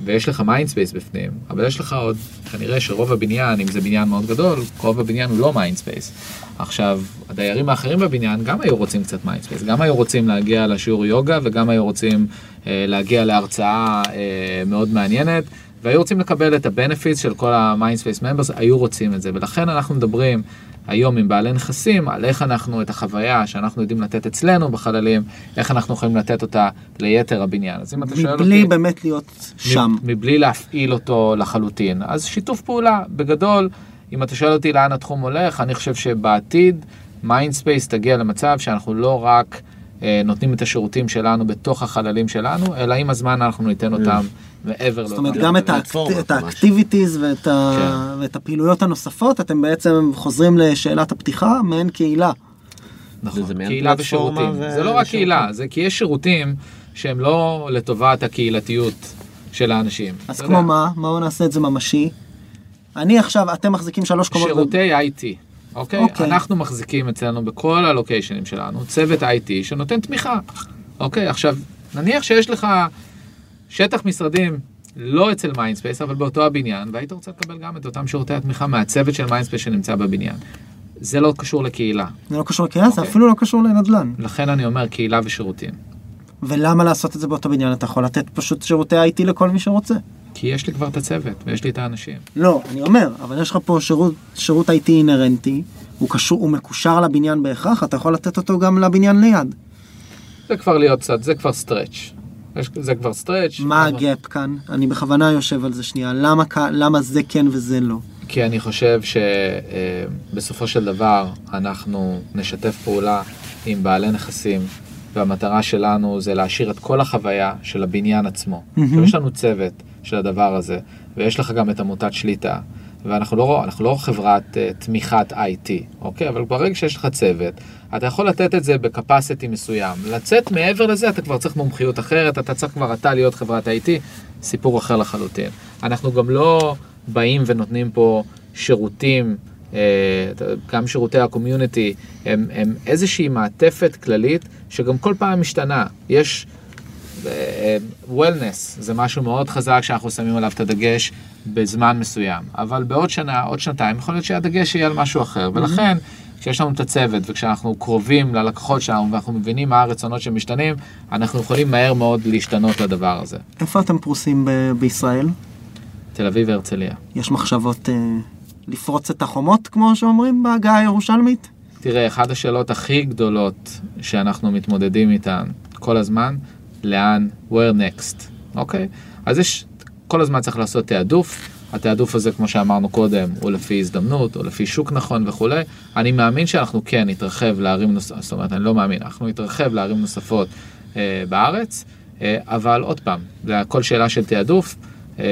ויש לך מיינדספייס בפנים, אבל יש לך עוד, כנראה שרוב הבניין, אם זה בניין מאוד גדול, רוב הבניין הוא לא מיינדספייס. עכשיו, הדיירים האחרים בבניין גם היו רוצים קצת מיינדספייס, גם היו רוצים להגיע לשיעור יוגה וגם היו רוצים אה, להגיע להרצאה אה, מאוד מעניינת, והיו רוצים לקבל את ה-benefits של כל ה-mindspace members, היו רוצים את זה, ולכן אנחנו מדברים היום עם בעלי נכסים, על איך אנחנו את החוויה שאנחנו יודעים לתת אצלנו בחללים, איך אנחנו יכולים לתת אותה ליתר הבניין. אז אם אתה שואל אותי... מבלי באמת להיות שם. מבלי להפעיל אותו לחלוטין. אז שיתוף פעולה, בגדול, אם אתה שואל אותי לאן התחום הולך, אני חושב שבעתיד מיינדספייס תגיע למצב שאנחנו לא רק אה, נותנים את השירותים שלנו בתוך החללים שלנו, אלא עם הזמן אנחנו ניתן אותם. מעבר זאת אומרת גם את האקטיביטיז ואת, ה... כן. ואת הפעילויות הנוספות אתם בעצם חוזרים לשאלת הפתיחה מעין קהילה. נכון, קהילה ושירותים. ו... זה לא רק קהילה, זה כי יש שירותים שהם לא לטובת הקהילתיות של האנשים. אז כמו יודע. מה? מה נעשה את זה ממשי? אני עכשיו, אתם מחזיקים שלוש קומות. שירותי ב... IT. אוקיי? אוקיי? אנחנו מחזיקים אצלנו בכל הלוקיישנים שלנו צוות IT שנותן תמיכה. אוקיי? עכשיו, נניח שיש לך שטח משרדים לא אצל מיינדספייס, אבל באותו הבניין, והיית רוצה לקבל גם את אותם שירותי התמיכה מהצוות של מיינדספייס שנמצא בבניין. זה לא קשור לקהילה. זה לא קשור לקהילה, okay. זה אוקיי. אפילו לא קשור לנדל"ן. לכן אני אומר קהילה ושירותים. ולמה לעשות את זה באותו בניין? אתה יכול לתת פשוט שירותי IT לכל מי שרוצה. כי יש לי כבר את הצוות, ויש לי את האנשים. לא, אני אומר, אבל יש לך פה שירות, שירות IT אינהרנטי, הוא, קשור, הוא מקושר לבניין בהכרח, אתה יכול לתת אותו גם לבניין ליד. זה כבר להיות קצת, זה כבר stretch. זה כבר stretch. מה אבל... ה gap כאן? אני בכוונה יושב על זה שנייה. למה, למה זה כן וזה לא? כי אני חושב שבסופו של דבר אנחנו נשתף פעולה עם בעלי נכסים, והמטרה שלנו זה להשאיר את כל החוויה של הבניין עצמו. Mm-hmm. יש לנו צוות של הדבר הזה, ויש לך גם את עמותת שליטה. ואנחנו לא, לא חברת uh, תמיכת IT, אוקיי? אבל ברגע שיש לך צוות, אתה יכול לתת את זה בקפסיטי מסוים. לצאת מעבר לזה, אתה כבר צריך מומחיות אחרת, אתה צריך כבר אתה להיות חברת IT, סיפור אחר לחלוטין. אנחנו גם לא באים ונותנים פה שירותים, uh, גם שירותי הקומיוניטי, הם, הם איזושהי מעטפת כללית שגם כל פעם משתנה. יש... וולנס זה משהו מאוד חזק שאנחנו שמים עליו את הדגש בזמן מסוים, אבל בעוד שנה, עוד שנתיים, יכול להיות שהדגש יהיה על משהו אחר, ולכן כשיש לנו את הצוות וכשאנחנו קרובים ללקוחות שלנו ואנחנו מבינים מה הרצונות שמשתנים, אנחנו יכולים מהר מאוד להשתנות לדבר הזה. איפה אתם פרוסים ב- בישראל? תל אביב והרצליה. יש מחשבות אה, לפרוץ את החומות, כמו שאומרים בהגה הירושלמית? תראה, אחת השאלות הכי גדולות שאנחנו מתמודדים איתן כל הזמן, לאן, where next, אוקיי? אז יש כל הזמן צריך לעשות תעדוף. התעדוף הזה, כמו שאמרנו קודם, הוא לפי הזדמנות, או לפי שוק נכון וכולי. אני מאמין שאנחנו כן נתרחב לערים נוספות, זאת אומרת, אני לא מאמין, אנחנו נתרחב לערים נוספות אה, בארץ, אה, אבל עוד פעם, זה הכל שאלה של תעדוף, אה,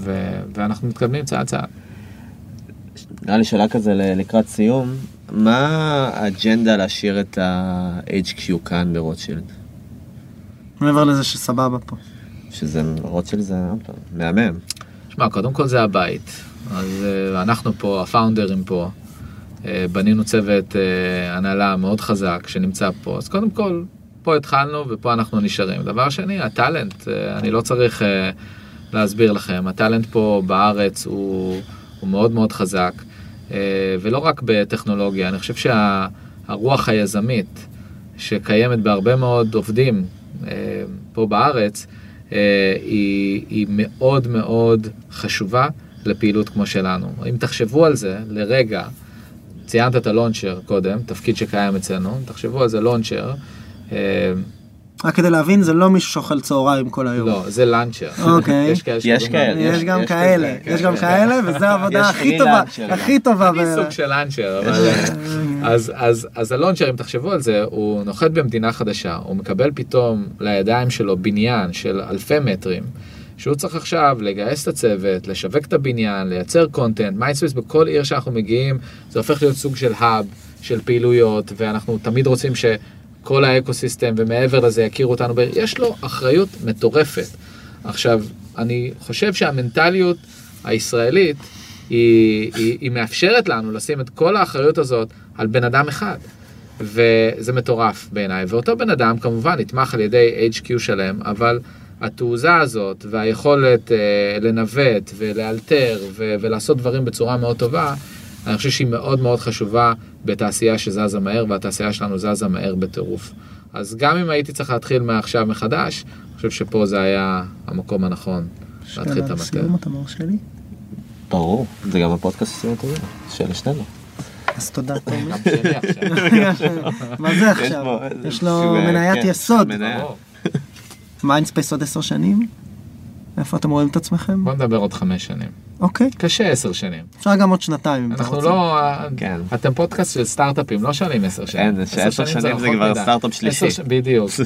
ו- ואנחנו מתקדמים צעד צעד. נראה לי שאלה כזה לקראת סיום, מה האג'נדה להשאיר את ה-HQ כאן ברוטשילד? מעבר לזה שסבבה פה. שזה, רוטשילד זה מהמם. שמע, קודם כל זה הבית. אז uh, אנחנו פה, הפאונדרים פה, uh, בנינו צוות uh, הנהלה מאוד חזק שנמצא פה, אז קודם כל, פה התחלנו ופה אנחנו נשארים. דבר שני, הטאלנט, אני לא צריך להסביר לכם, הטאלנט פה בארץ הוא, הוא מאוד מאוד חזק, ולא רק בטכנולוגיה, אני חושב שהרוח היזמית שקיימת בהרבה מאוד עובדים פה בארץ, אה, היא, היא מאוד מאוד חשובה לפעילות כמו שלנו. אם תחשבו על זה לרגע, ציינת את הלונצ'ר קודם, תפקיד שקיים אצלנו, תחשבו על זה לונצ'ר. אה, רק כדי להבין, זה לא מישהו שאוכל צהריים כל היום. לא, זה לאנצ'ר. אוקיי. יש כאלה יש כאלה, גם כאלה, כזה, יש כן, גם כן. כאלה, וזו העבודה הכי טובה. הכי טובה. אני סוג של launcher, אבל... אז, אז, אז ה launcher, אם תחשבו על זה, הוא נוחת במדינה חדשה, הוא מקבל פתאום לידיים שלו בניין של אלפי מטרים, שהוא צריך עכשיו לגייס את הצוות, לשווק את הבניין, לייצר content, מיינדספייס בכל עיר שאנחנו מגיעים, זה הופך להיות סוג של hub, של פעילויות, ואנחנו תמיד רוצים שכל האקוסיסטם ומעבר לזה יכירו אותנו. יש לו אחריות מטורפת. עכשיו, אני חושב שהמנטליות הישראלית היא, היא, היא מאפשרת לנו לשים את כל האחריות הזאת על בן אדם אחד. וזה מטורף בעיניי. ואותו בן אדם כמובן נתמך על ידי HQ שלם, אבל התעוזה הזאת והיכולת אה, לנווט ולאלתר ולעשות דברים בצורה מאוד טובה, אני חושב שהיא מאוד מאוד חשובה בתעשייה שזזה מהר, והתעשייה שלנו זזה מהר בטירוף. אז גם אם הייתי צריך להתחיל מעכשיו מחדש, אני חושב שפה זה היה המקום הנכון להתחיל את שאלה המטר. לסיום, אתה מרשה לי? ברור, זה גם הפודקאסט הזה, של שנינו. אז תודה. מה זה עכשיו? יש לו אה, מניית כן, יסוד. מיינדספייס עוד עשר שנים? איפה אתם רואים את עצמכם? בוא נדבר עוד חמש שנים. אוקיי, קשה עשר שנים. אפשר גם עוד שנתיים אם אתה אנחנו רוצה. לא, כן. אתם פודקאסט של סטארט-אפים, לא שואלים עשר שנים. אין, שעשר שנים זה כבר. סטארט-אפ עשר שלישי. ש- בדיוק.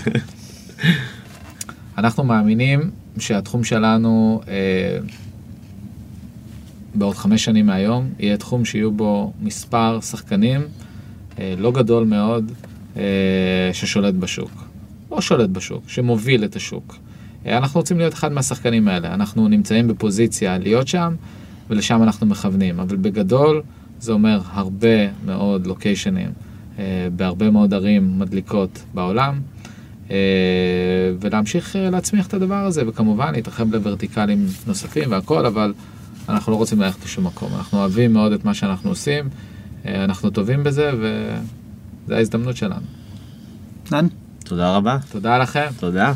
אנחנו מאמינים שהתחום שלנו אה, בעוד חמש שנים מהיום יהיה תחום שיהיו בו מספר שחקנים אה, לא גדול מאוד אה, ששולט בשוק. לא שולט בשוק, שמוביל את השוק. אנחנו רוצים להיות אחד מהשחקנים האלה. אנחנו נמצאים בפוזיציה להיות שם, ולשם אנחנו מכוונים. אבל בגדול זה אומר הרבה מאוד לוקיישנים אה, בהרבה מאוד ערים מדליקות בעולם. אה, ולהמשיך אה, להצמיח את הדבר הזה, וכמובן להתרחב לוורטיקלים נוספים והכל, אבל אנחנו לא רוצים ללכת לשום מקום. אנחנו אוהבים מאוד את מה שאנחנו עושים, אה, אנחנו טובים בזה, וזו ההזדמנות שלנו. תודה רבה. תודה לכם. תודה.